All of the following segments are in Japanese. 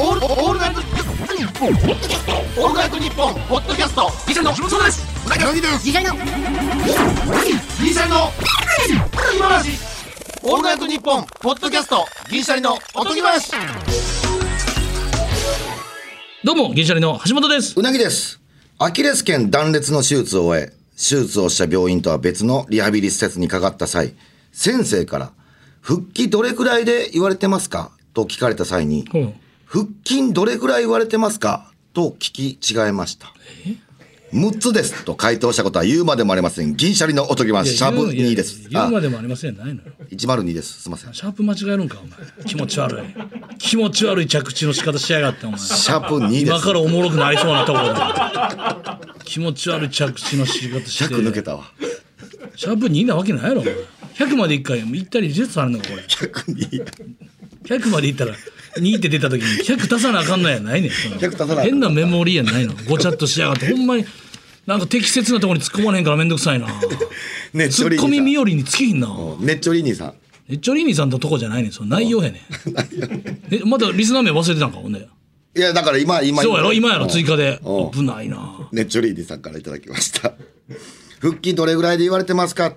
オールオールナイトニッポン。オールナイトニッポンポッドキャスト。ギシャリのそうです。うなぎの次回の。ギシャリの今話オールナイトニッポンポッドキャスト。ギシャリの。おとぎ話。どうも、銀シャリの。橋本です。うなぎです。アキレス腱断裂の手術を終え、手術をした病院とは別のリハビリ施設にかかった際、先生から、復帰どれくらいで言われてますか？と聞かれた際に、う。ん腹筋どれくらい言われてますか？と聞き違えました。6つですと回答したことは言うまでもありません。銀シャリのおとぎます。シャープ2です。あ言うまでもありませんないのよ。102です。すいません。シャープ間違えるんか、お前。気持ち悪い。気持ち悪い着地の仕方しやがって、お前。シャープ2です。今からおもろくなりそうなところで。気持ち悪い着地の仕方して。100抜けたわ。シャープ2なわけないやろ、お前。100まで1回行ったり術されんのか、これ。102。100までいったら2って出た時に100足さなあかんのやないねん。その100足さなん。変なメモリーやないの。ごちゃっとしやがって。ほんまになんか適切なところに突っ込まれへんからめんどくさいな。ねっちツッコミみよりにつけひんな。ねっちょりーにさん。ネッチョリーニさんのとこじゃないねんその内容やねん。えまだリスナー名忘れてたんかほんで。いや、だから今、今。そうやろ？今やろ？うん。追加で。うん。危ないな。ねっちょりーにさんからいただきました。腹筋どれぐらいで言われてますか？と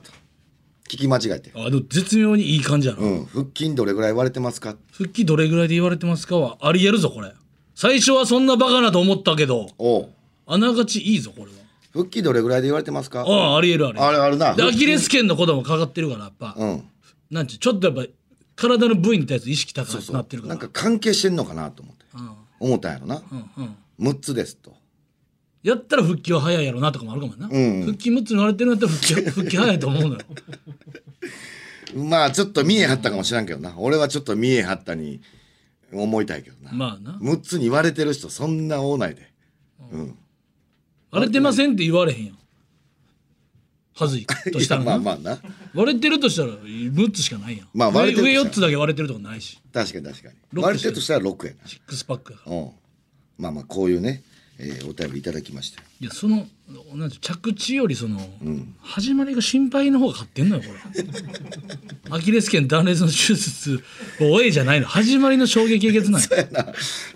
聞き間違えて。あでも絶妙にいい感じやな、うん。腹筋どれぐらい言われてますか？復帰どれぐらいで言われてますかはありえるぞこれ最初はそんなバカなと思ったけどおうあながちいいぞこれ腹筋どれぐらいで言われてますか？はああありえるありえるあれあるな。でアキレス腱のこともかかってるからやっぱ、うん。なんちゅうちょっとやっぱ体の部位に対する意識高くなってるからなんか関係してんのかなと思って。思ったんやろな。うんうん6つですと。やったら復帰は早いやろなとかもあるかもな、ん復帰6つに言われてるんだったら復帰 復帰早いと思うのよまあちょっと見えはったかもしらんけどな。俺はちょっと見えはったに思いたいけどな。まあな6つに言われてる人そんな多ないで。うん。割れてませんって言われへんやんはずいとしたら まあまあな。割れてるとしたら6つしかないやん、まあ割れてる上上4としたらつだけ割れてるとかないし確かに確かに。六割れてるとしたら6やな。シックスパックやからうん。まあまあこういうね、えーお便りいただきました。いやそのなんて着地よりその、始まりが心配の方が勝ってんのよこれ。アキレス腱断裂の手術を終えじゃないの。始まりの衝撃えげつない。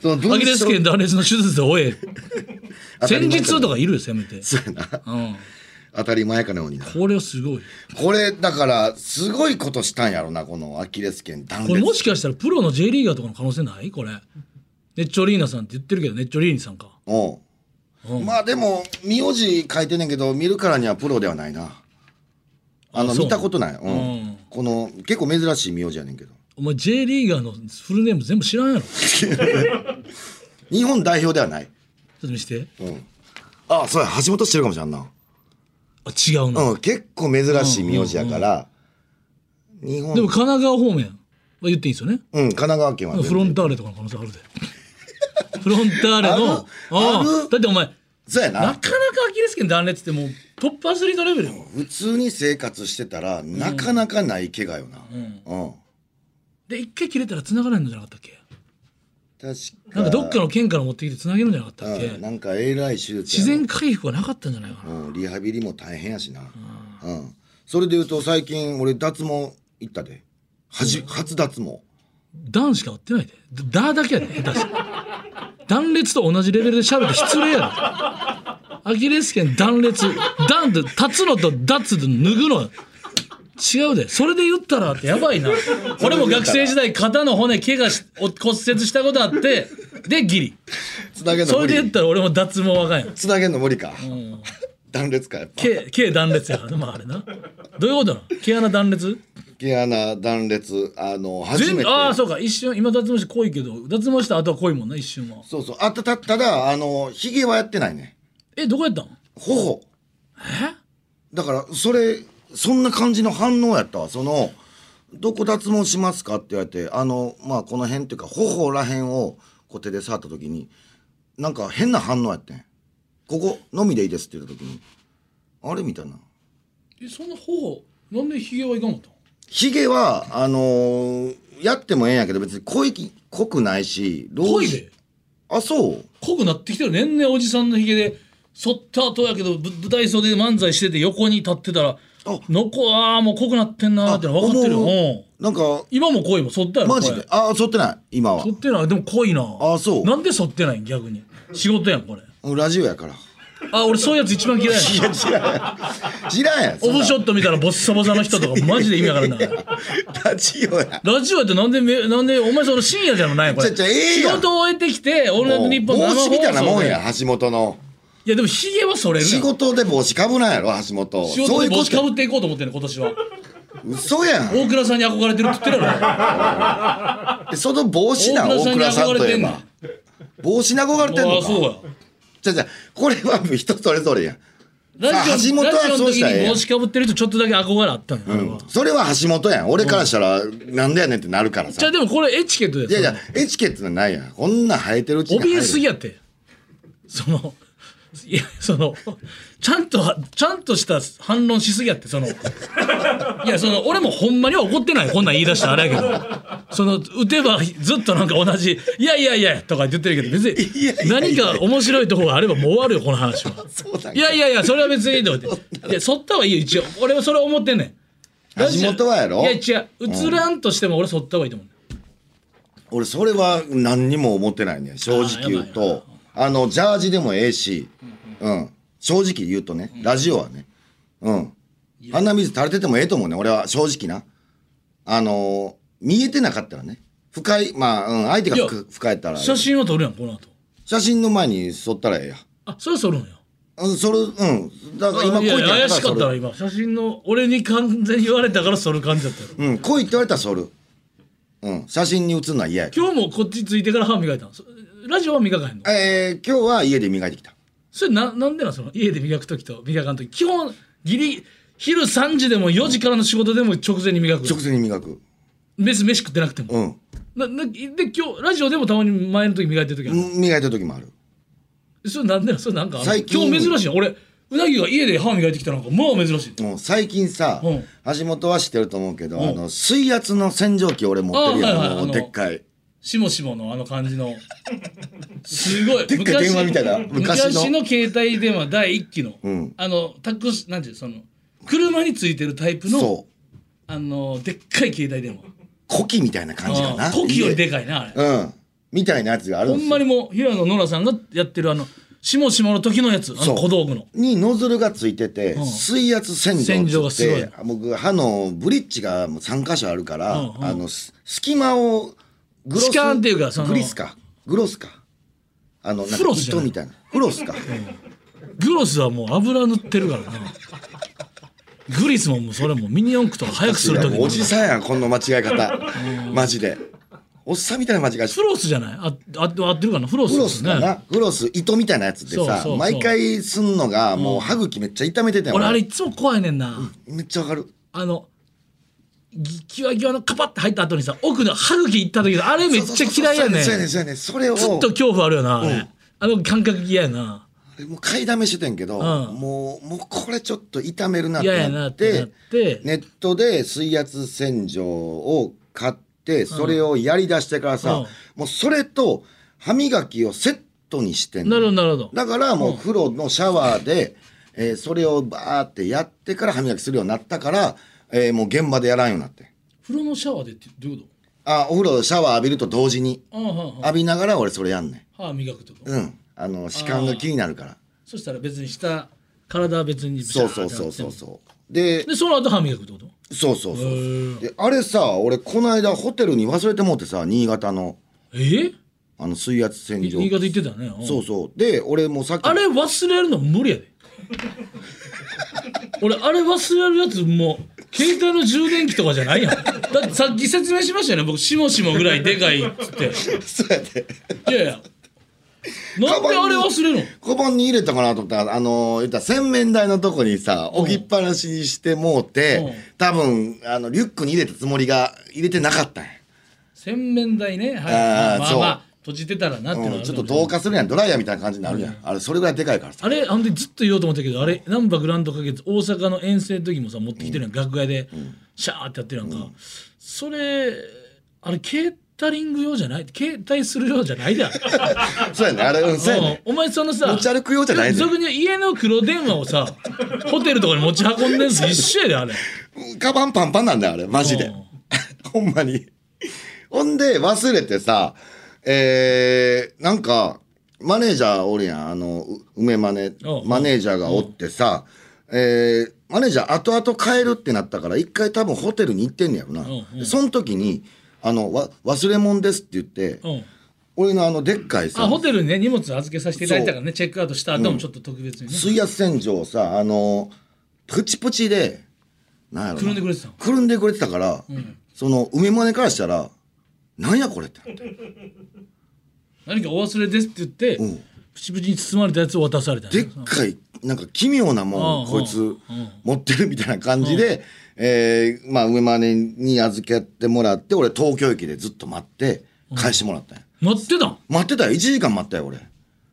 そアキレス腱断裂の手術で終え。先日とかいるよせめて、そうやな。うん、当たり前かのようにな。これはすごい。これだからすごいことしたんやろなこのアキレス腱断裂。これもしかしたらプロの J リーガーとかの可能性ない？これ。ネッチョリーナさんって言ってるけどネッチョリーニさんかおうまあでも名字書いてんねんけど見るからにはプロではないな。あの見たことない、うん。うん。この結構珍しい名字やねんけど。お前 J リーガーのフルネーム全部知らんやろ。ちょ日本代表ではない、っと見して。うん、あそうや。橋本知ってるかもしれんな、あ違うな、うん、結構珍しい名字やから、日本。でも神奈川方面は言っていいんですよね。うん神奈川県はフロンターレとかの可能性あるでフロンターレのあるあだってお前そうやな。なかなかアキレス腱断裂ってもうトップアスリートレベルよ。普通に生活してたらなかなかない怪我よな。うん、で一回切れたら繋がらないのじゃなかったっけ？確か。なんかどっかの県から持ってきて繋げるんじゃなかったっけ？うん、なんかえらい手術自然回復はなかったんじゃないかな。うん、リハビリも大変やしな、うん、それで言うと最近俺脱毛行ったで。はじ初脱毛。ダンしか合ってないで。ダーだけやで下手して断裂と同じレベルで喋って失礼やろ。アキレス腱断裂。ダンって立つのと脱で脱ぐの。違うで。それで言ったらってやばいな。俺も学生時代肩の骨怪我しお骨折したことあってでギリ。つなげんの無それで言っ理たら俺も脱毛わかんやん。つなげんの無理か、断裂かやっぱ。K, K 断裂やからなまああれな。どういうことなの？毛穴断裂？毛穴断裂。あの初めて。全ああそうか。一瞬今脱毛して濃いけど脱毛した後は濃いもんな一瞬は。そうそう。あたたただあのひげはやってないね。えどこやったん？頬。だからそれそんな感じの反応やったわ。その「どこ脱毛しますか?」って言われてあのまあこの辺っていうか頬らへんをこう手で触った時になんか変な反応やってん。ここのみでいいですって言った時に。あれ？みたいな。えそんな頬なんでひげはいかんかったんひげはあのーやってもええんやけど別に濃いき濃くないし老濃いで。あそう。濃くなってきてる。年々おじさんのひげで剃った後やけどぶ舞台袖で漫才してて横に立ってたらあ。のこあーもう濃くなってんなーっての分かってるよ。思ううん。なんか今も濃いもん。剃ったやろマジで？あ剃ってない今は。剃ってない。でも濃いな。あそう。なんで剃ってないん？逆に。仕事やんこれ。ラジオやからあ俺そういうやつ一番嫌いやいや知らんやん知らんやん。そんな。オフショット見たらボッサボサの人とかマジで意味わからんな。いラジオや。ラジオやってなんでめなんでお前その深夜じゃないこれ。ええ仕やん。事を終えてきて「オールナイトニッポン」生放送帽子みたいなもんやで橋本の。いやでもヒゲはそれるやん仕事で帽子かぶなんやろ橋本。仕事で帽子かぶとっていこうと思ってんの今年は。嘘やん。大倉さんに憧れてるって言ってるやその帽子なん大大倉倉さんに憧れてんねんといえば。帽子に憧れてんのあそうやじゃじゃこれは人それぞれや。んラジオ橋本はそうしたらええやん。に帽子かぶってる人ちょっとだけ憧れあったの。よ、あれはそれは橋本やん。俺からしたらなんでやねんってなるからさ。じゃあでもこれエチケットでいやいやエチケットないやん。こんなん生えてるうちに怯えすぎややって。そのいやそのちゃんとちゃんとした反論しすぎやってその。いやその俺もほんまには怒ってないこんなん言い出したらあれやけど。その打てばずっとなんか同じ「いやいやいや」とか言ってるけど別に何か面白いところがあればもう終わるよこの話は。そうだいやいやいやそれは別にいいと思って。いやそった方がいいよ一応。俺はそれ思ってんねん。橋本はやろ？いや違う映らんとしても俺そった方がいいと思う俺それは何にも思ってないね正直言うとあのジャージでもええしうん正直言うとねラジオはねうん。鼻水垂れててもええと思うね俺は正直な。あのー見えてなかったらね。深いまあ、うん、相手が深深いったら。写真は撮るやんこの後。写真の前に剃ったらええやあそれは撮るんや。うんそれうん。だから今いや来いって言われ怪しかったたら今。写真の俺に完全に言われたからそる感じだったようん来いって言われたら剃るうん写真に写るのは嫌や今日もこっちついてから歯磨いたのそラジオは磨かへんの？えー、今日は家で磨いてきたそれななんでなんその家で磨く時と磨かん時基本ギリ昼3時でも4時からの仕事でも直前に磨く直前に磨く。別に飯食ってなくても、うん。ななで今日ラジオでもたまに前の時磨いてる時ある、うん磨いた時もある。それなんでなん？それなんか最近。今日珍しい。の俺うなぎが家で歯磨いてきたなんかまあ珍しい。もう最近さ、うん。橋本は知ってると思うけど、ん。あの水圧の洗浄機俺持ってるやん、もうあはいはい。あのでっかい。しもしものあの感じのすごい。でっかい電話みたいな。昔昔のの携帯電話第一期の、ん。あのタクシなんていうその車についてるタイプのあのでっかい携帯電話。古希みたいな感じかな。古希よりで家かいなあれ。うん。みたいなやつがあるんほんですよ。まにもう平野ノラさんがやってるあのしもしもの時のやつ。あの小道具の。にノズルがついてて、ん。水圧洗浄がすごい。僕歯のブリッジがもう3箇所あるから、うんうん。あのす隙間をグロスっていうかその。グリスか。グロスかあのなんかフロス糸みたいな。フロスか、グロスはもう油塗ってるからなグリスももうそれもうミニ四駆とか早くする時に。おじさんやんこんな間違い方。マジで。おっさんみたいな間違いフロスじゃない？ああ合ってるかな？フロスフロスかな、フロス糸みたいなやつでさ毎回すんのがもう歯茎めっちゃ痛めてたよ、俺あれいつも怖いねんな、めっちゃわかる。あのぎキワキワのカパッて入った後にさ奥の歯茎行った時のあれめっちゃ嫌いやねん。そうやねんそうやねん。それを。ずっと恐怖あるよなあれ、あの感覚嫌やな。もう買いだめしててんけど、うん。もうもうこれちょっと痛めるなってなってネットで水圧洗浄を買ってそれをやりだしてからさ、うん。もうそれと歯磨きをセットにしてんのなるほどなるほど。だからもう風呂のシャワーで、えーそれをバーってやってから歯磨きするようになったから、えーもう現場でやらんようになって。風呂のシャワーでってどういうこあお風呂シャワー浴びると同時に浴びながら俺それやんね歯磨くと、んうん。あの歯間が気になるから。そしたら別に下体は別にそうそうそうそうそう。ででその後歯磨くってこと？そうそうそうであれさ俺この間ホテルに忘れてもってさ新潟の。え？あの水圧洗浄新潟言ってたよね。うん。そうそう。で俺もうさっきあれ忘れるの無理やで。俺あれ忘れるやつもう携帯の充電器とかじゃないやん。だってさっき説明しましたよね。僕しもしもぐらいでかいっつって。そうやで。いやいや。なんであれ忘れるの？カバンに入れたかなと思ったらあの言ったら洗面台のとこにさ置きっぱなしにしてもうて、うん。多分あのリュックに入れたつもりが入れてなかったんや、洗面台ね。はい。あまあまあ閉じてたらなってのはうん、ちょっと同化するやんドライヤーみたいな感じになるやん、あれそれぐらいでかいからさ。あれあんでずっと言おうと思ったけどあれ難波グランド花月大阪の遠征の時もさ持ってきてるやん、楽屋でシャーってやってるやんか、それあれ携タリング用じゃない？携帯する用じゃないだ。そうやね。あれうんそうやね。お前そのさ持ち歩く用じゃないね。俗に家の黒電話をさ ホテルとかに持ち運んでるのと一緒やであれ。カバンパンパンなんだよあれ。マジで。うん。ほんまに。ほんで忘れてさえー、なんかマネージャーおるやん。あのう梅マネマネージャーがおってさ、えーマネージャー後々帰るってなったから一回多分ホテルに行ってんねやろな、その時にあのわ忘れ物ですって言って、うん。俺のあのでっかいさあホテルにね荷物預けさせていただいたからねチェックアウトした後もちょっと特別にね、水圧洗浄をさあのプチプチでなんやろな。くるんでくれてたの？くるんでくれてたから、その梅マネからしたらなんやこれって。なって何かお忘れですって言って、うん。プチプチに包まれたやつを渡されたでっかいなんか奇妙なもんうん。こいつうん。持ってるみたいな感じで、えーまあ梅マネに預けてもらって俺東京駅でずっと待って返してもらったんや、待ってたん？待ってたよ。1時間待ったよ俺。い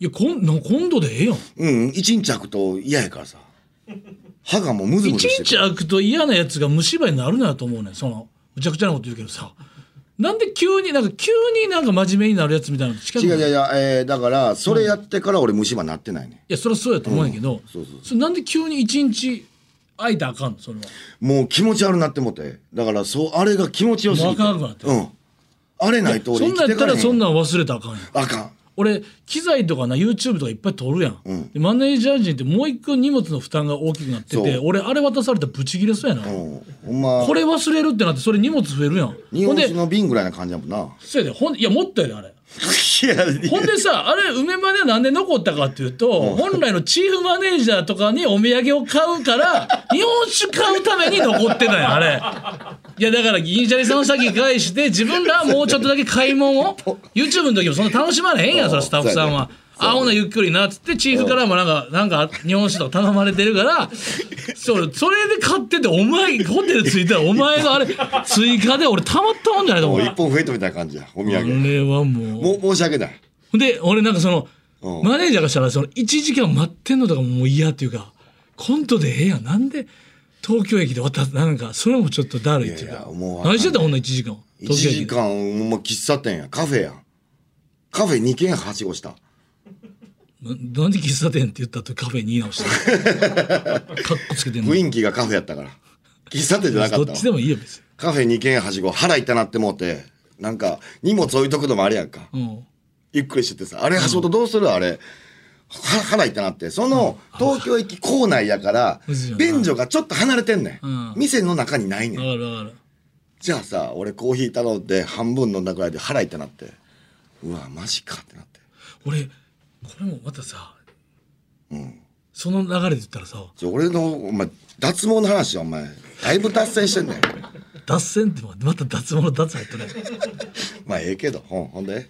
やこんな今度でええやん。うん。1日空くと嫌やからさ。歯がもうムズム一ズして日空くと嫌なやつが虫歯になるなと思うねん。そのむちゃくちゃなこと言うけどさなんで急になんか急になんか真面目になるやつみたいな違う違う違う、えーだからそれやってから俺虫歯なってないね、いやそりゃそうやと思うんやけど、そうそうそれなんで急に一日空いたらあかんの？それは。もう気持ち悪なってもって。だからそうあれが気持ちよすぎて。わからなくなって。うん。あれないと俺生そんなんやったらそんなん忘れたらあかんやん。あかん俺機材とかな YouTube とかいっぱい撮るやん、でマネージャー陣ってもう一個荷物の負担が大きくなってて俺あれ渡されたらブチギレそうやな、ま。これ忘れるってなってそれ荷物増えるやん。日本酒の瓶ぐらいな感じやもんな。そうやで。ほんいやもっとやであれ。ほんでさあれ梅マネなんで残ったかっていうと本来のチーフマネージャーとかにお土産を買うから日本酒買うために残ってたんやあれいやだから銀シャリさんを先返して自分らはもうちょっとだけ買い物を YouTube の時もそんな楽しまれへんやんスタッフさんは。あほなゆっくりなっつってチーフからもなんかなんか日本酒とか頼まれてるからそうそれで買っててお前ホテル着いたらお前があれ追加で俺たまったもんじゃないともう。思う一本増えたみたいな感じやお土あ産。れはもう。もう申し訳ない。で俺なんかそのうん。マネージャーがしたらその1時間待ってんのとかもう嫌っていうかコントでええやん。なんで東京駅で渡すなんかそれもちょっとだるいっていうか。何してたほんな1時間1東京駅。で時間もう喫茶店やカフェや。んカフェ2軒はしごした。な なんで喫茶店って言ったとカフェに言い直した？の かっこつけてんの。雰囲気がカフェやったから。喫茶店じゃなかどったわ。っちでもいいよ別に。カフェ2軒はしご腹痛なってもうてなんか荷物置いとくのもあれやんか。うん。ゆっくりしててさあれ橋本どうする？あれは腹痛なってその東京駅構内やから便所がちょっと離れてんねん、うん。店の中にないねん。じゃあさ俺コーヒー頼んで半分飲んだくらいで腹痛なって。うわマジかってなって。俺これもまたさ、その流れで言ったらさ俺のお前脱毛の話はお前だいぶ脱線してんねん。脱線ってまた脱毛の脱入ってないまあええけどほんほんで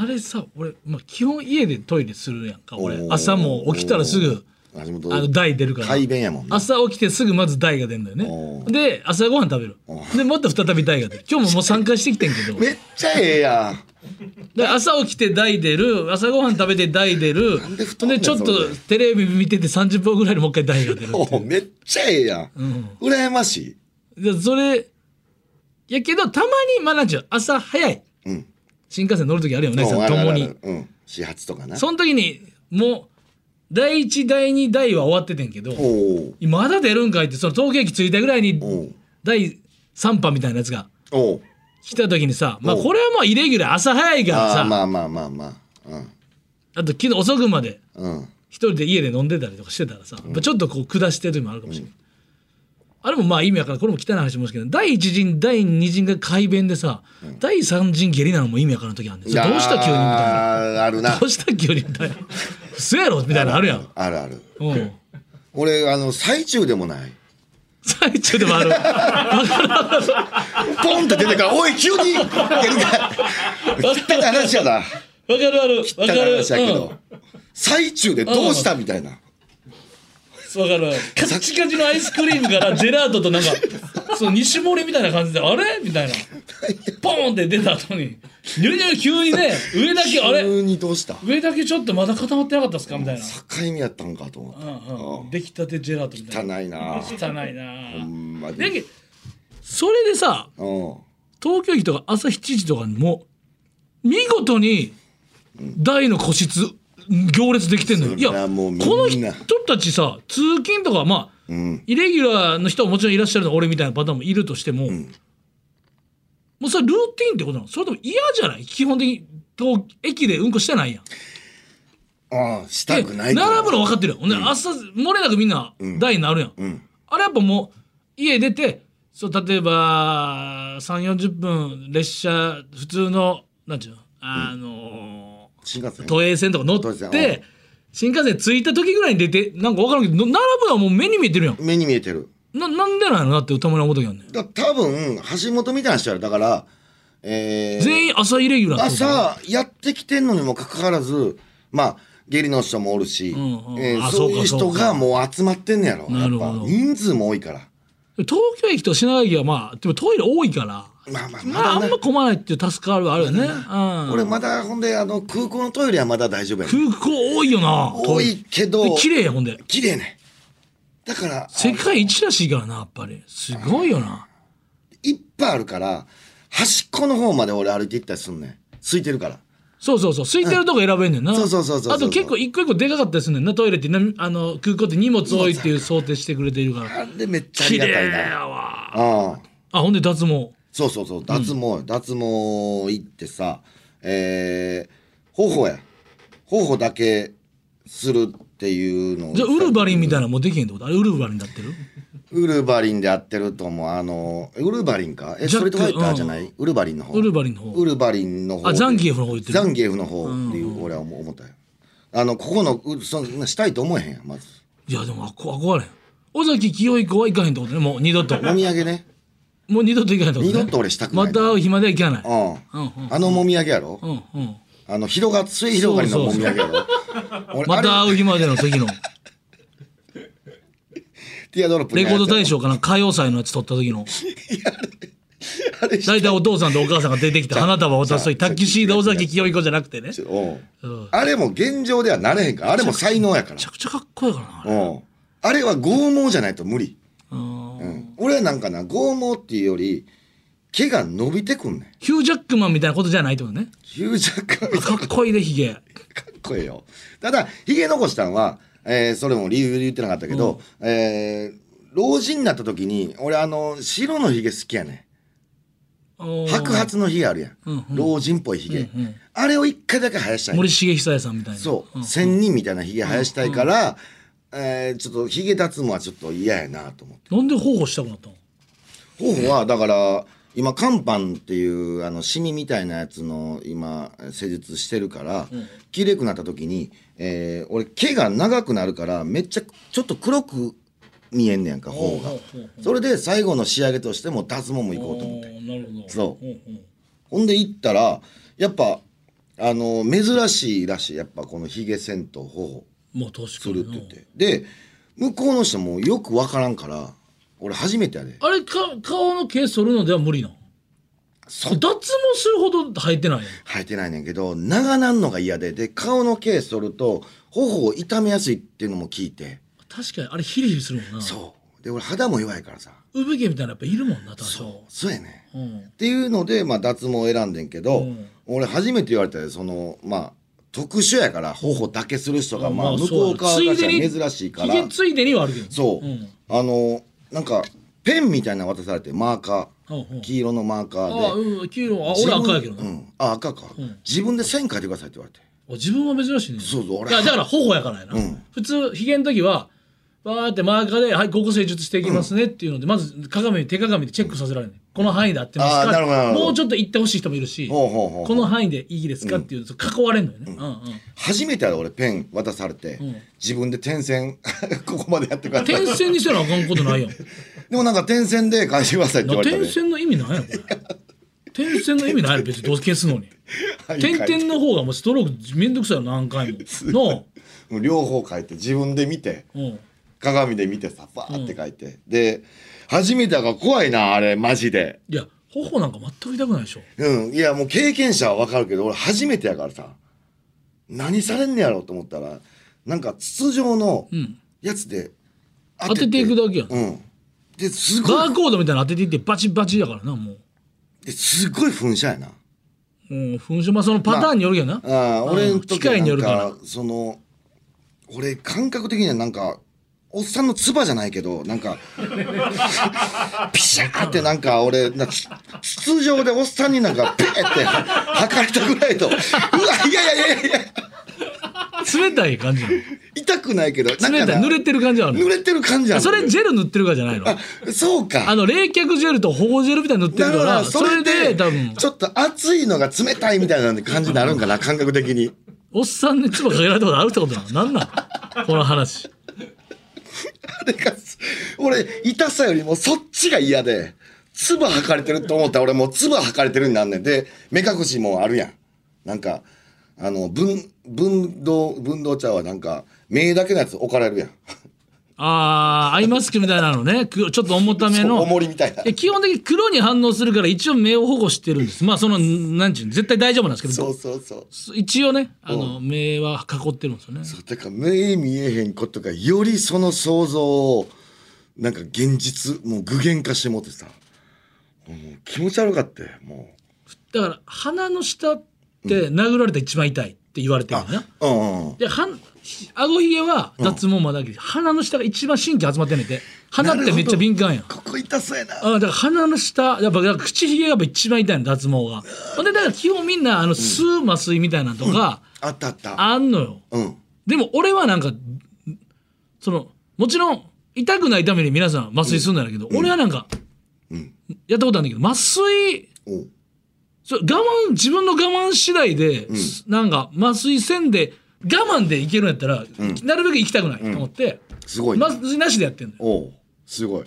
あれさ俺、まあ、基本家でトイレするやんか俺。朝も起きたらすぐあの台出るから。快便やもんな朝起きてすぐまず台が出るんだよおねで朝ごはん食べる。でまた再び台が出る。今日ももう参加してきてんけど。めっちゃええやん。で朝起きて台出る。朝ごはん食べて台出る。んでちょっとテレビ見てて30分ぐらいでもう一回台が出るおめっちゃええやん、羨ましい。でそれやけどたまにまあなんちゅう朝早い。うん新幹線乗る時あるよねうんあるあるあ共に。るうん。始発とかな。その時にもう第1第2第は終わっててんけどまだ出るんかいってその東京駅着いたぐらいに第3波みたいなやつが来た時にさまあこれはもうイレギュラー朝早いからさまあまあまあまああ。と昨日遅くまでうん。うん一人で家で飲んでたりとかしてたらさ、ちょっとこう下してる時もあるかもしれない、あれもまあ意味わからんこれも汚い話もしけど第一陣第二陣が改弁でさ、第三陣下痢なのも意味わからん時あるんでそれどうした急にみたいな。あるな。どうした急にみたいな。嘘やろみたいなのあるやん。あるある。うん。俺あの最中でもない。最中でもある。ポンって出てから「おい急に!」やるか汚い話やな。わかるわかる。わ汚いかる話やけど、うん。最中でどうしたみたいな、わかるカチカチのアイスクリームからジェラートとなんかその西森みたいな感じであれ？みたいな。ポーンって出た後に。ニュルニュル急にね上だけあれ？急にどうした？上だけちょっとまだ固まってなかったっすか？みたいな、境目やったんかと思ってうんうん、出来たてジェラートみたいな。汚いな。汚いな。ほんまだけに。どそれでさうん。東京駅とか朝7時とかにも見事に大の個室行列できてんのよ。いやこの人たちさ通勤とかまあ、うん。イレギュラーの人はもちろんいらっしゃるの俺みたいなパターンもいるとしても、もうそれルーティンってことなの？それとも嫌じゃない？基本的に東駅でうんこしてないやん。ああしたくない並ぶの分かってるよ、ほんで朝漏れなくみんな台になるやん、うん。あれやっぱもう家出てそう例えば3 4 0分列車普通のなんちゅうの？あの新幹線。ー都営線とか乗って新幹線着いた時ぐらいに出てなんか分からんけどの並ぶのはもう目に見えてるやん。目に見えてる。ななんでなんやろなってたまに思う時あるねんだ多分橋本みたいな人やろだからえー全員朝イレギュラー朝やってきてんのにもかかわらずまあ下痢の人もおるし、んうん。えーあそういう人がもう集まってんねやろなるほど。やっぱ人数も多いから。東京駅と品川駅はまあでもトイレ多いからまあまあままああだんま混まないっていう助かるはあるよね、うん、俺まだほんであの空港のトイレはまだ大丈夫やね空港多いよな。多いけどで綺麗やほんで。綺麗ね。だから世界一らしいからなやっぱり。すごいよな。いっぱいあるから端っこの方まで俺歩いて行ったりすんねん。空いてるから。そうそうそう。空いてるとこ選べんねんな、そうそうそうそうあと結構一個一個でかかったりすんねん。なトイレってなあの空港って荷物多いっていう想定してくれているから。あれめっちゃあ綺りがたい麗なやわ。あああほんで脱毛そうそうそう。脱毛、脱毛行ってさえー、頬や。頬だけするっていうのをじゃあウルヴァリンみたいなのもうできへんってこと？あれウルヴァリンになってる？ウルヴァリンでやってる？と思うあのウルヴァリンか？えストリートファイターじゃない、ウルヴァリンの方。ウルヴァリンの方。ウルヴァリンの方で。あザンギエフの方言ってる？ザンギエフの方っていう俺は思ったよあのここのうそんなしたいと思えへんやんまず。いやでもあこ憧れん。尾崎清彦は行かへんってことね。もう二度と。お土産ねもう二度と行かへんってことね。二度と俺したくないまた会う日までは行かない。うん、うんうん。あのもみあげやろ、うんうん。あの広が末広がりのもみあげやろ？俺またあ会う日までの時のれティアドロップレコード大賞賞かな歌謡祭のやつ撮った時の。大体お父さんとお母さんが出てきて花束を渡す時タキシード尾崎清彦じゃなくてね。めうん。あれも現状ではなれへんから。あれも才能やから。ちゃくちゃかっこいいからなあれは剛毛じゃないと無理、うん。うん、俺はなんかな剛毛っていうより毛が伸びてくんねん。ヒュージャックマンみたいなことじゃないってことね。ヒュージャックマンかっこいいでヒゲ。かっこいいよ。ただひげ残したんは、えーそれも理由で言ってなかったけど、えー老人になった時に俺あの白のひげ好きやねん。白髪のひげあるやん、うんうん。老人っぽいひげ、うんうん。あれを一回だけ生やしたい。森重久彌さんみたいな。そう、ん。仙人みたいなひげ生やしたいから、えーちょっとひげ脱毛はちょっと嫌やなと思って。なんで頬したくなったの？頬はだから今肝斑っていうあのシミみたいなやつの今施術してるから、綺麗くなった時に、えー俺毛が長くなるからめっちゃちょっと黒く見えんねやんか頬が。それで最後の仕上げとしても脱毛も行こうと思って。なるほど。そう。うんう。んほんで行ったらやっぱあの珍しいらしい。やっぱこのひげ線と頬まあ確かすにるって言って。で向こうの人もよく分からんから俺初めてやで。あれか顔の毛剃るのでは無理なの？そ脱毛するほど生えてないの？生えてないねんけど長なんのが嫌で。で顔の毛剃ると頬を痛めやすいっていうのも聞いて。確かにあれヒリヒリするもんな。そう。で俺肌も弱いからさ。産毛みたいなのやっぱいるもんな多少。そう。やねん。うん。っていうので、まあ、脱毛を選んでんけど、うん。俺初めて言われたよそのまあ特殊やから頬だけする人が、まあ、向こう側からしら珍しいついでにはあるけどそう、ん。あのなんかペンみたいなの渡されてマーカー。黄色のマーカあーで。うん黄色あ俺赤やけどな、うん、あ赤か、ん。自分で線書いてくださいって言われて。あ自分は珍しいね。そうそう俺。いやだから頬やからやな、うん。普通ひげの時はわーってマーカーで「はいここ施術していきますね」っていうのでまず鏡手鏡でチェックさせられるねこの範囲で合ってますあーかなるほどなるほど。もうちょっと行ってほしい人もいるしほうほうほうこの範囲でいいですかっていうと囲われるのよね、うんうん初めてやで俺ペン渡されて、ん。自分で点線 ここまでやってください。点線にせなあかんことないやん。でもなんか点線で返してくださいって言われたね点線の意味ないやん。これ点線の意味ないやろ別に。どう消すのに。はい点々の方がもうストロークめんどくさいよ何回も。の もう両方書いて自分で見て。うん鏡で見てさバーって書いて、で初めてだから怖いなあれマジで。いや頬なんか全く痛くないでしょ。うん。いやもう経験者は分かるけど俺初めてやからさ。何されんねやろうと思ったらなんか筒状のん。やつで当てて。いくだけやん。うん。ですごい。バーコードみたいなの当てていってバチバチだからなもう。ですごい噴射やな。うん噴射まあそのパターンによるけどな、ああ俺の機時は械によるから。その俺感覚的にはなんかおっさんの唾じゃないけどなんか ピシャーってなんか俺なつ筒状でおっさんになんかペーって吐かれたぐらいとうわいやいやいやいや冷たい感じなの？痛くないけどなんかな。冷たい。濡れてる感じはあるの？濡れてる感じあるそれジェル塗ってるからじゃないの？そうか。あの冷却ジェルと保護ジェルみたいに塗ってるかだかららそれで多分。ちょっと熱いのが冷たいみたいな感じになるんかな感覚的に。おっさんに唾かけられたことあるってことなの？なんなんこの話あれが俺痛さよりもそっちが嫌で唾吐かれてると思ったら俺もう唾吐かれてるになんねん。で目隠しもあるやん。なんかあの分分動分動茶はなんか目だけのやつ置かれるやん。ああアイマスクみたいなのね。くちょっと重ための。重りみたいな。基本的に黒に反応するから一応目を保護してるんです。まあそのなんちゅうの？絶対大丈夫なんですけど。そうそうそう。一応ねあの目は囲ってるんですよね。そうだから目見えへんことがよりその想像をなんか現実もう具現化してもってさ。もう気持ち悪かってもだから鼻の下って殴られたら一番痛いって言われてるんだうんうん。ではん顎ひげは脱毛まだけど、鼻の下が一番神経集まってんねんて。鼻ってめっちゃ敏感やん。ここ痛そうやな。あだから鼻の下やっぱ口ひげがやっぱ一番痛いの脱毛が。ほんでだから基本みんなあの吸う麻酔みたいなのとかあったあった。あんのよ。うん。でも俺はなんかそのもちろん痛くないために皆さん麻酔するんだけど、俺はなんか、うん。やったことあるんだけど麻酔それ我慢自分の我慢次第で、なんか麻酔せんで我慢でいけるんやったら、なるべく行きたくないと思って、すごいな麻酔なしでやってんのよ。おうすごい。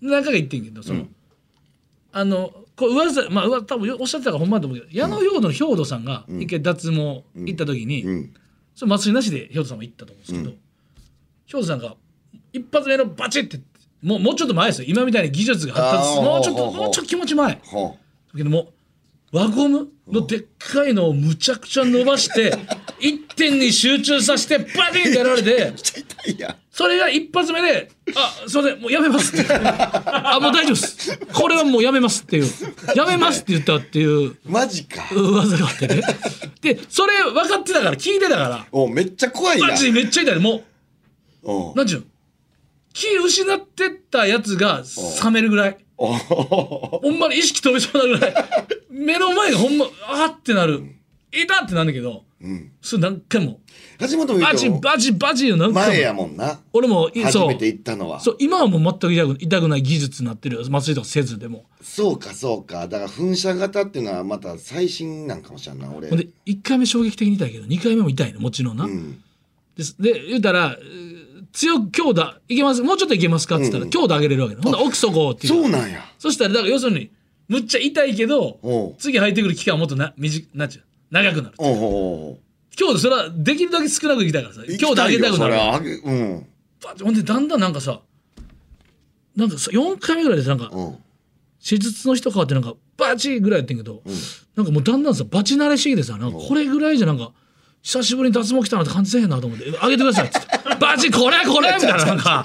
何回か言ってんけどその、あのこう噂まあ多分おっしゃってたからほんまだと思うけど矢野兵道の兵道さん。が一回脱毛行った時に、うん。それ麻酔なしで兵道さんも行ったと思うんですけど、兵道さんが一発目のバチッてもうもうちょっと前ですよ。今みたいに技術が発達もうちょっともうちょっと気持ち前。だはけども輪ゴムのでっかいのをむちゃくちゃ伸ばして 一点に集中させてバチンってやられてそれが一発目で「あすいませんもうやめます」ってあもう大丈夫です。これはもうやめます」っていう「やめます」って言ったっていう。マジか。噂があってね。でそれ分かってたから聞いてたから。おめっちゃ怖いなマジでめっちゃ痛い。もおう。なんちゅうの？気失ってったやつが冷めるぐらい。おほんまに意識飛びそうなぐらい。目の前がほんまあーってなる。痛ってなんだけど、それ何回も。橋本も言バチバチバチよ何回も。前やもんな。俺も初めて行ったのは。そう今はもう全く痛くない技術になってるよ麻酔とかせずでも。そうかそうか。だから噴射型っていうのはまた最新なんかもしれんな俺。ほんで1回目衝撃的に痛いけど2回目も痛いのもちろんな、うん。ですで言うたら強く強打いけますもうちょっといけますか？っつったら、強打上げれるわけねほんなら奥底っていう。そうなんや。そしたらだから要するにむっちゃ痛いけど次入ってくる期間はもっとな短なんちゅう？長くなる。おうおうおう強度それはできるだけ少なくいきたいからさ。行き強度上げたくなるいよそれは上げうん。ほんでだんだんなんかさなんかさ4回目ぐらいでなんかうん。手術の人変わってなんかバチぐらいやってんけど、なんかもうだんだんさバチ慣れしてきてさなんかこれぐらいじゃなんか久しぶりに脱毛来たなって感じせえへんなと思って「上げてください」っつって「バチこれこれ!」みたいななんか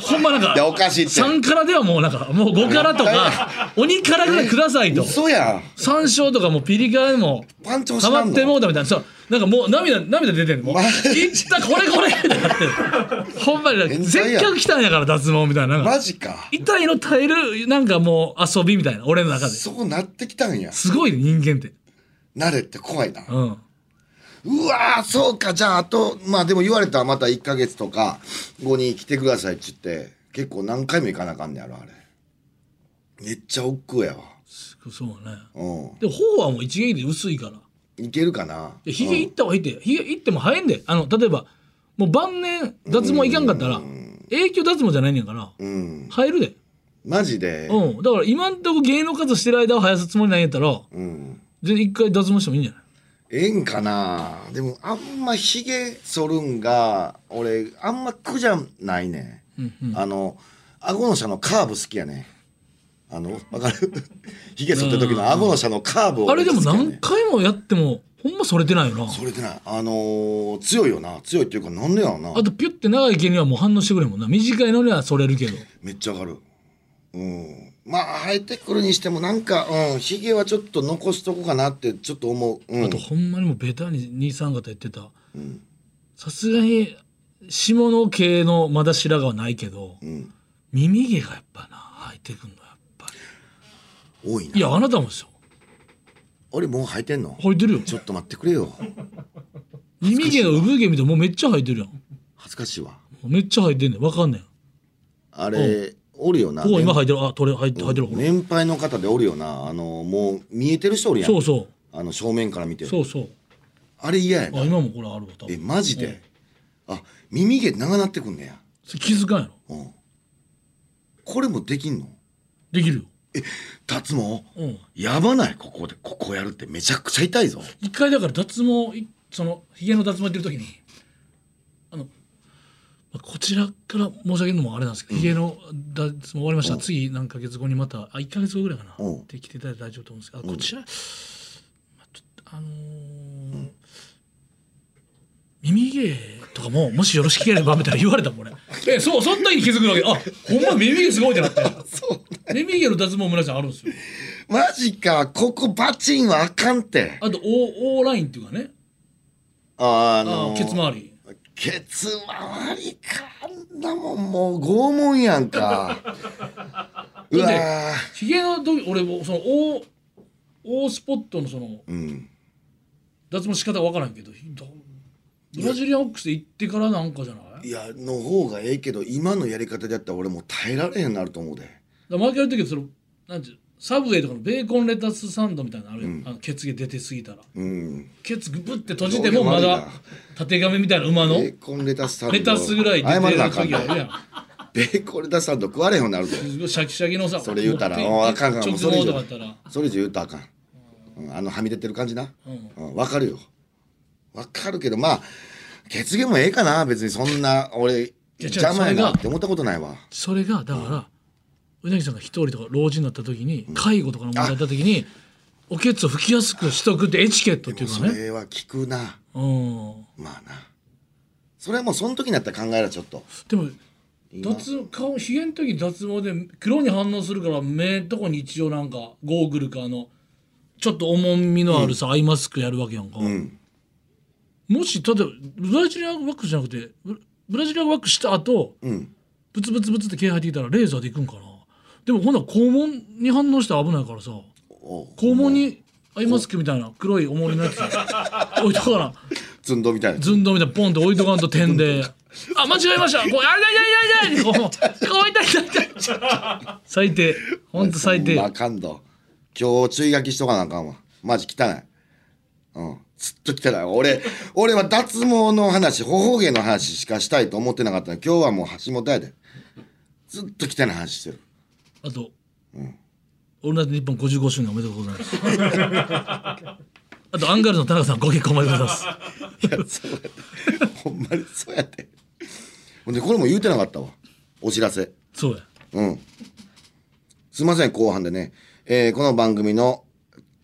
ほんまなんいやかおかしいって3からではもうなんかもう5からとか鬼からぐらいくださいと嘘やん山椒とかもピリ辛でもパンチもしハマってもうたみたいなそうなんかもう涙涙出てんのもうマいジったこれこれってなってほんまに変せっかく来たんやから脱毛みたいななんかマジか痛いの耐えるなんかもう遊びみたいな俺の中でそうなってきたんやすごいね人間って慣れって怖いなうんうわーそうか。じゃああとまあでも言われたらまた1ヶ月とか後に来てくださいって言って結構何回も行かなあかんねやろあれ。めっちゃ億劫やわ。そうね。うん。でも頬はもう一撃で薄いから。いけるかな。でヒゲいった方がいいって。ヒゲいっても早いんで。あの例えばもう晩年脱毛いかんかったら永久脱毛じゃないねんからうん。入るで。マジで？うん。だから今んとこ芸能活動してる間は生やすつもりないんやったらうん。全然一回脱毛してもいいんじゃない？ええんかな？でもあんまひげ剃るんが俺あんま苦じゃないね、あの顎の下のカーブ好きやね。あのわかる？ひげ剃った時の顎の下のカーブをあれでも何回もやってもほんまそれてないよな。それでない。あのー強いよな。強いっていうかなんでやろな。あとピュッて長い毛にはもう反応してくれんもんな。短いのにはそれるけど。めっちゃわかる。うんまあ生えてくるにしてもなんかうんひげはちょっと残しとこうかなってちょっと思う、うん、あとほんまにもうベタに兄さん方言ってた。さすがに下の系のまだ白髪はないけど、ん。耳毛がやっぱな生えてくんのやっぱ多いな。りいやあなたもですよ。俺もう生えてんの？生えてるよ。ちょっと待ってくれよ。耳毛の産毛見てもうめっちゃ生えてるやん。恥ずかしいわ。めっちゃ生えてんねん。わかんねん。あれおるよな。ここ今生えてる。あ取れ生えて生えてる。年配の方でおるよな。あのもう見えてる人おるやん。そうそあの正面から見て。うそうそう。あれ嫌やあな今もこれあるわ多分。えマジで？あ耳毛長なってくんねや。それ気づかんやろ。うん。これもできんの？できるよ。え脱毛？うん。やばない？ここでここやるってめちゃくちゃ痛いぞ。一回だから脱毛いそのひげの脱毛やってる時にこちらから申し上げるのもあれなんですけど、ひげの脱毛終わりました、次何ヶ月後にまたあ1ヶ月後ぐらいかな、うん。って来ていただいて大丈夫と思うんですけど、あこちら、まあ、ちょっとあのー耳毛とかももしよろしければみたいな言われたもん俺 えそうそん時に気づくわけ？あほんま耳毛すごいってなって。耳毛の脱毛村さんあるんですよ。マジかここバチンはあかんって。あと O, o ラインっていうかね。あああのーケツ周りケツ周りかあんなもんもう拷問やんか。うわー。ひげの時俺もその O, o スポットのそのうん。脱毛仕方わからんけどブラジリアンオックスで行ってからなんかじゃない？いやの方がええけど今のやり方でやったら俺もう耐えられへんなると思うで。だ毎回やる時はそのなんていうサブウェイとかのベーコンレタスサンドみたいなのあるやん、あのケツ毛出てすぎたら。うん。ケツグブって閉じてもまだたてがめみたいな馬の？ベーコンレタスサンド。レタスぐらい出て謝らなあるかん。ね時あるやんベーコンレタスサンド食われへんようになるぞ。すごいシャキシャキのさそれ言うたらあかんあかん。もそれ以上。とかだったら。それ以上言うたらあかん、うん、あのはみ出てる感じな。うん。わ、かるよ。わかるけどまあケツ毛もええかな。別にそんな俺や違う。邪魔やなって思ったことないわ。それがだから、うなぎさんが一人とか老人になった時に、介護とかの問題だった時におけつを拭きやすくしとくってエチケットっていうそかね。れは聞くな。うん。まあな。それはもうその時になったら考えらちょっと。でも脱顔ひげの時に脱毛で黒に反応するから目とこに一応なんかゴーグルかあのちょっと重みのあるさ、アイマスクやるわけやんか、ん。もし例えばブラジリアンワックスじゃなくてブブラジリアンワックスした後うん。ブツブツブツって毛入ってきたらレーザーでいくんかなでもほんなら肛門に反応して危ないからさ。お肛門にアイマスクみたいな黒い重りのやつ。置いとかな。ずんどみたいな。ずんどみたいなポンって置いとかんと点で「あ間違えました。こうあいやいやいやいやいやこういったい。たいた最低ほんと最低。あかんど。今日注意書きしとかなあかんわ。マジ汚い。うん。ずっと汚い。俺俺は脱毛の話頬毛の話しかしたいと思ってなかったの。今日はもう橋本やで。ずっと汚い話してるあと「オールナイトニッポン」55周年おめでとうございます。あとアンガールズの田中さんご結婚おめでとうございます。いやそうやって。ほんまにそうやって。ほんでこれも言うてなかったわ。お知らせ。そうや。うん。すいません、後半でね。えーこの番組の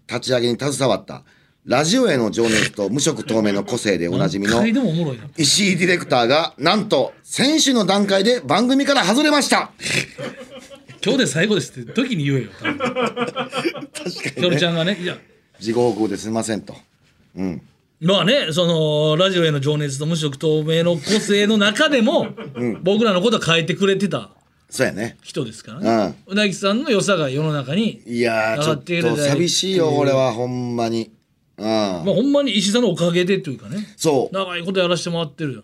立ち上げに携わった、ラジオへの情熱と無色透明の個性でおなじみの石井ディレクターが、なんと、選手の段階で番組から外れました今日で最後ですって時に言えよ多分確かひょるちゃんがねいや事後報告ですいませんと。うん。まあねそのラジオへの情熱と無色透明の個性の中でも、僕らのことは変えてくれてたそうやね。人ですからね、うなぎさんの良さが世の中にいやー、ちょっと寂しいよ、俺は、ほんまに。うん。まあほんまに石井さんのおかげでというかねそう。長いことやらせてもらってるよ、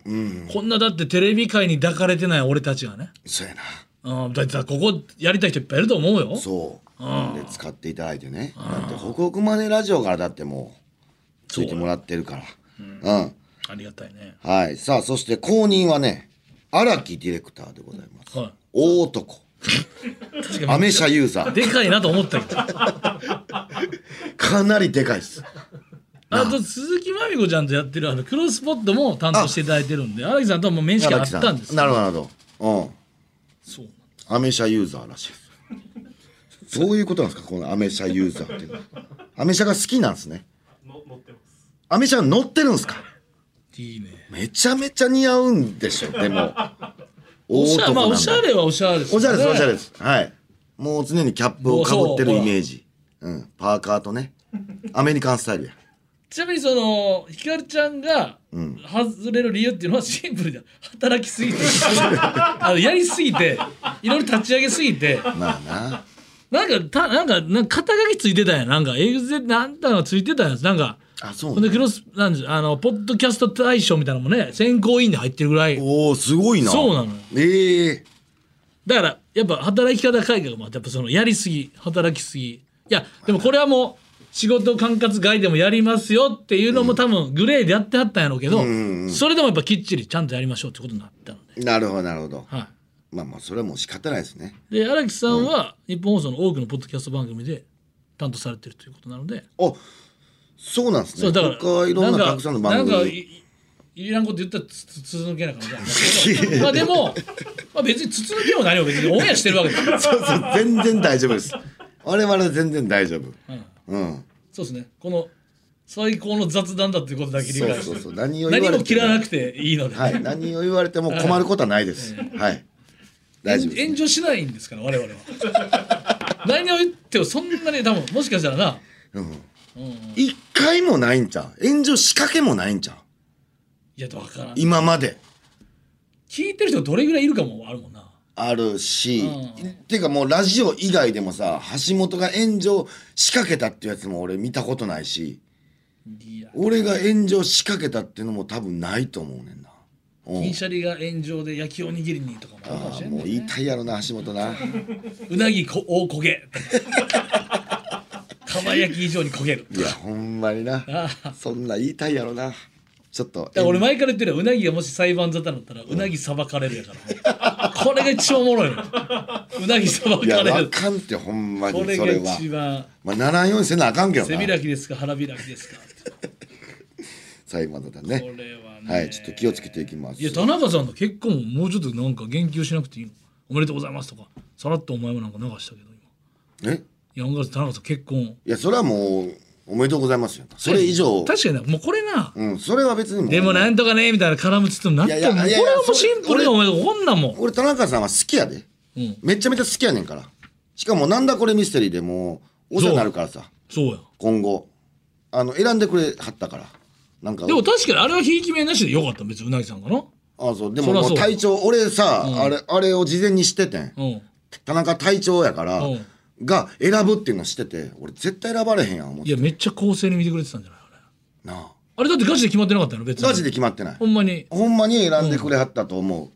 こんなだってテレビ界に抱かれてない俺たちがねそうやな。うんだってさここやりたい人いっぱいいると思うよそう。で、使っていただいてね。だって、ホクホクマネラジオからだってもう、ついてもらってるから。うん。ありがたいねはい。さあ、そして公認はね、荒木ディレクターでございます。は大男。い確かアメ車ユーザー。にでかいなと思ったけどかなりでかいです。あと鈴木まみこちゃんとやってるあのクロスポットも担当していただいてるんで荒木さんとはもう面識あったんですなるほど、なるほど。うん。そうアメ車ユーザーらしいです。どういうことなんですかこのアメ車ユーザーっていうのは。アメ車が好きなんですね。アメ車が乗ってるんですか？いいねめちゃめちゃ似合うんでしょ、でも。おしゃまあおしゃれはおしゃれですおしゃれです、おしゃれれです。はい。もう常にキャップをかぶってるイメージうんパーカーとねアメリカンスタイルやちなみにそのひかるちゃんが外れる理由っていうのはシンプルで 働きすぎて。あのやりすぎていろいろ立ち上げすぎて。まあな。なんかたなんかなんか肩書きついてたや。んなんかエグゼなんたのがついてたや。つなんかあそうほんでクロスなんですあのポッドキャスト大賞みたいなのもね選考委員で入ってるぐらい。おおすごいな。そうなのよ。ええ。だからやっぱ働き方改革もやっぱそのやりすぎ働きすぎ。いやでもこれはもう仕事管轄外でもやりますよっていうのも多分グレーでやってはったんやろうけど、それでもやっぱきっちりちゃんとやりましょうってことになったので、なるほどなるほど。はまあまあそれはもう仕方ないですね。い、で荒木さんは日本放送の多くのポッドキャスト番組で担当されてるということなので。あそうなんですね。そうだから他いろんなかたくさんの番なんか組いいらんこと言ったらつつ続けなかったんですけど。まあでも、まあ、別につつ抜けも何も別にオンエアしてるわけですよそうそう全然大丈夫です。我々は全然大丈夫。うんそうですね。この最高の雑談だっていうことだけ理解して。そうそうそう。何を言われて何も切らなくていいので、はい。何を言われても困ることはないです。はい。大丈夫です炎上しないんですから我々は。何を言ってもそんなに多分もしかしたらな。一回もないんちゃう？炎上仕掛けもないんちゃう？いや分からん。今まで。聞いてる人がどれぐらいいるかもあるもんなあるし、うていうかもうラジオ以外でもさ橋本が炎上仕掛けたっていうやつも俺見たことないし俺が炎上仕掛けたっていうのも多分ないと思うねんな。うん。銀シャリが炎上で焼きおにぎりにとかもあるかもあしれない、あもう言いたいやろな橋本な。うなぎこ大焦げ。かば焼き以上に焦げる。いやほんまにな。ああそんな言いたいやろな。ちょっと。俺前から言ってるようなぎがもし裁判沙汰になったらうなぎさばかれるやからこれが一番おもろいの。うなぎさばいやわかんってほんまにこれがそれは。一番。まあ74にせなあかんけど背な開きですか？腹開きですか？最後までだこねれはね。はいちょっと気をつけていきます。いや田中さんの結婚ももうちょっとなんか言及しなくていいの。おめでとうございますとかさらっとお前もなんか流したけど今。え？いや田中さん結婚いやそれはもうおめでとうございますよそれ以上。確かにな。もうこれな、うん。それは別にでもなんとかねみたいな絡むつってもなってもいやいやいやいやこれはもうシンプルにおめでとうこんなんもん。俺田中さんは好きやで、うん。めちゃめちゃ好きやねんから。しかもなんだこれミステリーでもうお世話になるからさ。そう。や。今後。あの選んでくれはったから。なんか。でも確かにあれはひいき目なしでよかった別にうなぎさんかな。あそう。でももう隊長俺さ、あれあれを事前に知っててん。うん。田中隊長やから、うんが選ぶっていうの知ってて俺絶対選ばれへんやん思って。いやめっちゃ公正に見てくれてたんじゃないあれ。なあ。あれだってガチで決まってなかったの？別に。マジで決まってない。ほんまに。ほんまに選んでくれはったと思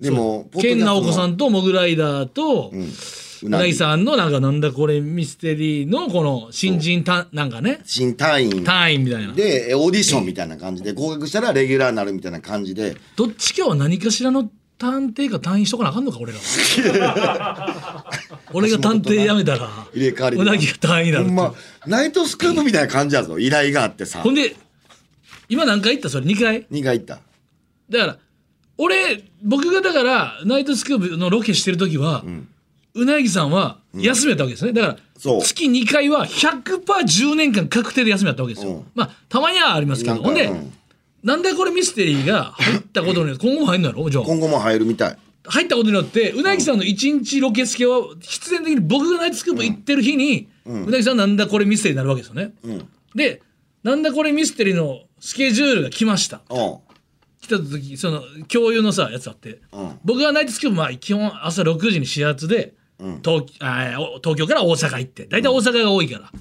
う、でもケンナオコさんんとモグライダーと、うん。うなぎ。さんのなんかなんだこれミステリーのこの新人たなんかね。新隊員。隊員みたいな。でオーディションみたいな感じで合格したらレギュラーになるみたいな感じで。どっちかは何かしらの探偵か隊員しとかなあかんのか俺らは 俺が探偵辞めたら入れ替わりで。うなぎが隊員になるほんまナイトスクープみたいな感じやぞ依頼があってさ。ほんで今何回行った？それ2回？2回行った。だから俺僕がだからナイトスクープのロケしてる時は、うなぎさんは休みやったわけですね。だから月2回は 100%10 年間確定で休みやったわけですよ、うん。まあたまにはありますけど。ほんで、うん。なんでこれミステリーが入ったことによって今後も入んのやろ？じゃあ。今後も入るみたい入ったことによってうなぎさんの一日ロケスケは必然的に僕がナイトスクープ行ってる日に、うなぎさんなんだこれミステリーになるわけですよね、うん。でなんだこれミステリーのスケジュールが来ました。うん。来た時その共有のさやつあって、うん。僕がナイトスクープまあ基本朝6時に始発で、東あ東京から大阪行って大体大阪が多いから、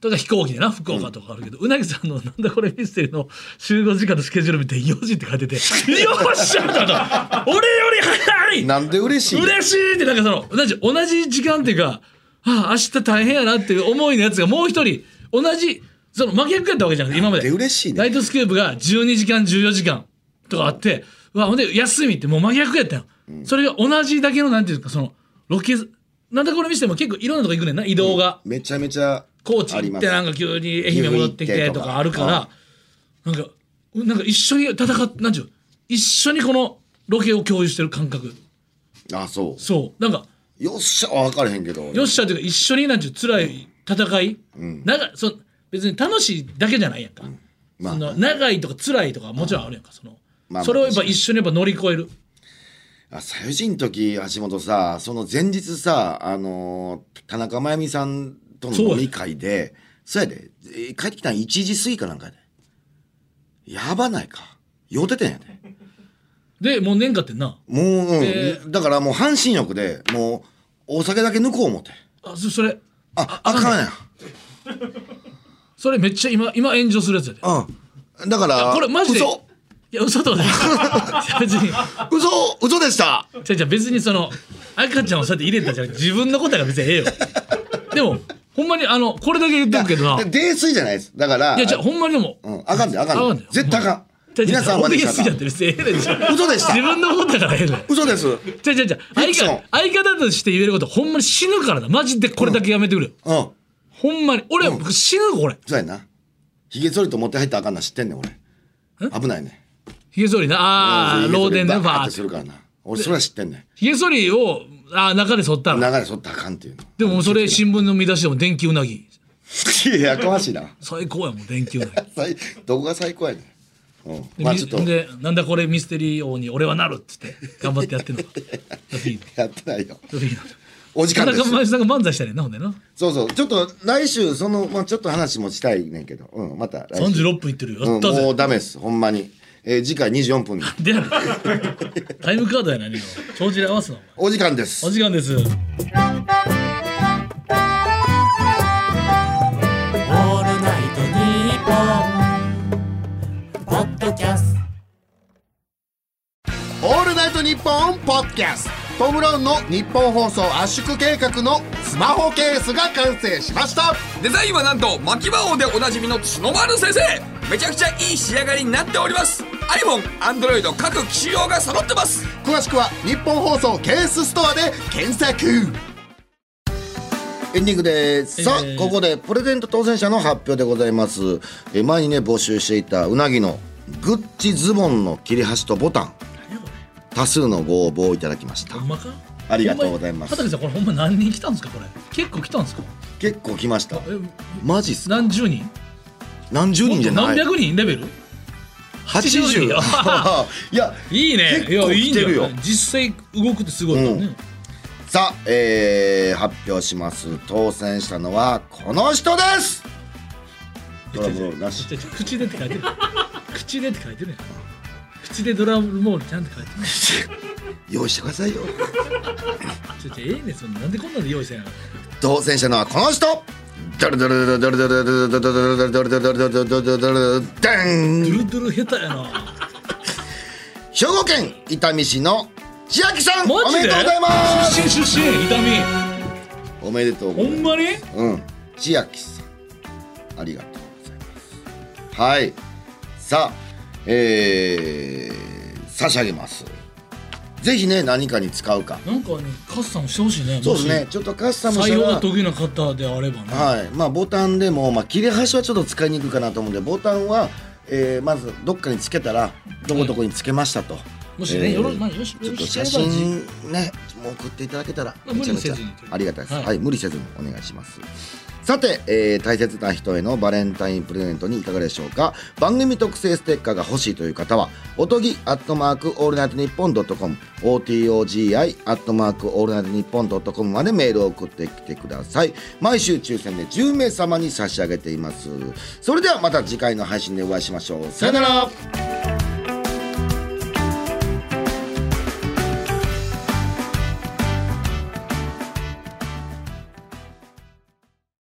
とか飛行機でな福岡とかあるけど、うなぎさんのなんだこれミステリーの集合時間のスケジュール見て4時って書いててよっしゃと思った俺より早い!なんで嬉しい嬉しいってなんかその同じ同じ時間っていうかああ明日大変やなっていう思いのやつがもう一人同じその真逆やったわけじゃなくて今まで。で嬉しいねナイトスクープが12時間14時間とかあってうわほんで休みってもう真逆やったよ、それが同じだけのなんていうかそのロケなんだこれ見せても結構いろんなとこ行くねんな移動が、めちゃめちゃ高知行ってなんか急に愛媛戻ってきてとかあるからなんかなんか一緒に戦ってなんちゅう一緒にこのロケを共有してる感覚。あそそう。なんかうよっしゃ分からへんけど。よっしゃというか一緒になんちゅう辛い戦い、なん。かそ別に楽しいだけじゃないやんか、まあ。その長いとか辛いとかもちろんあるやんか。その、まあそれをやっぱ一緒にやっぱ乗り越える。あさゆじん時橋本さその前日さあのー田中真由美さんとの飲み会でそうやで。えー帰ってきたん1時過ぎかなんかやで。やばないか。酔うててんやで。でもう年かってんな。もう、うん。えだからもう半身浴でもうお酒だけ抜こう思って。あそそれ。ああかんやん。それめっちゃ今今炎上するやつやで。うん。だからこれマジで嘘。いや嘘とかねい。や 別に。嘘嘘でした。じゃじゃ別にその赤ちゃんをそうやって入れたじゃん自分のことが別にええよ。でもほんまにあのこれだけ言ってるけどな。い泥酔じゃないです。だからやじゃあほんまにでも。うん、あかんであかんで。あかんで。絶対あかん。皆さんまでしたらオーディエンスじゃって別にええねん。じゃん嘘でした。自分のことだからええねん嘘です。じゃじゃじゃ相方相方として言えることほんまに死ぬからな。マジでこれだけやめてくれ、うん。ほんまに。俺、死ぬこれ。そうやな。ひげ剃りと持って入ったらあかんな知ってんねん俺。危ないね。ひげ剃りな。ああうん漏電でバーってて。するからな。俺それは知ってんねひげ剃りをあー中で剃ったんら流れ剃ったらあかんっていうの。でもそれ新聞の見出しでも電気うなぎ。いややかましいな。最高やもん電気うなぎ。最どこが最高やね。ん、うん、で,、まあちょっと。でなんだこれミステリー王に俺はなるっつって頑張ってやってんの。やってないよ。お時間です。田さんが漫才したねんなほんでな。そうそう。ちょっと来週その、まあ、ちょっと話もしたいねんけど、うん、また来週。36分いってるよ。やうん、もうダメです。ほんまに、えー次回24分。に でやるタイムカードや何よ。帳尻合わすなお時間です。お時間です。オールナイトニッポン」ポッドキャスト。オールナイトニッポンポッドキャスト。トム・ブラウンの日本放送圧縮計画のスマホケースが完成しました。デザインはなんと牧場王でおなじみの角丸先生。めちゃくちゃいい仕上がりになっております iPhone、Android 各機種用が揃ってます。詳しくは日本放送ケースストアで検索。エンディングです。さあ、えー。ここでプレゼント当選者の発表でございます。えー前にね募集していたうなぎのグッチズボンの切れ端とボタン。多数のご応募をいただきました。ありがとうございます。畑さんこれほんま何人来たんですかこれ？結構来たんですか？結構来ました。えマジっすか？何十人？何十人じゃない。何百人？レベル？八十。80いやいいね。結構来てるよ。いやい実際動くってすごいからね、さあ、えー、発表します。当選したのはこの人です。ドラムなし。口でって書いてる。口でって書いてる口でドラムロールちゃんと書いてる。用意してくださいよ。ちょちょええねんそんな。なんでこんなんで用意せなあかん当選したのはこの人ドルドルドルドルドルドルドルドルドルドルドルドルドルドルドルドルドルダドンゥルドゥル下手やな兵庫県伊丹市の千秋さんおめでとうございます出身出身痛みおめでとうほんまにうん千秋さんありがとうございますはいさあえー、差し上げますぜひね何かに使うか。なんかねカスタムしてほしいねそうですね。もちょっとカスタしムしたら採用が得意な方であればね、はい、まあボタンでも、まあ、切れ端はちょっと使いにくいかなと思うんでボタンは、えーまずどっかにつけたらどこどこにつけましたと、もしね、えーよろまあよしちょっと写真ねもう送っていただけたらまあ無理せずにありがたいです、は、はいい無理せずにお願いしますさて、えー大切な人へのバレンタインプレゼントにいかがでしょうか？番組特製ステッカーが欲しいという方はおとぎアットマークオールナイトニッポンドットコム OTOGI アットマークオールナイトニッポンドットコムまでメールを送ってきてください。毎週抽選で10名様に差し上げています。それではまた次回の配信でお会いしましょう。さよなら。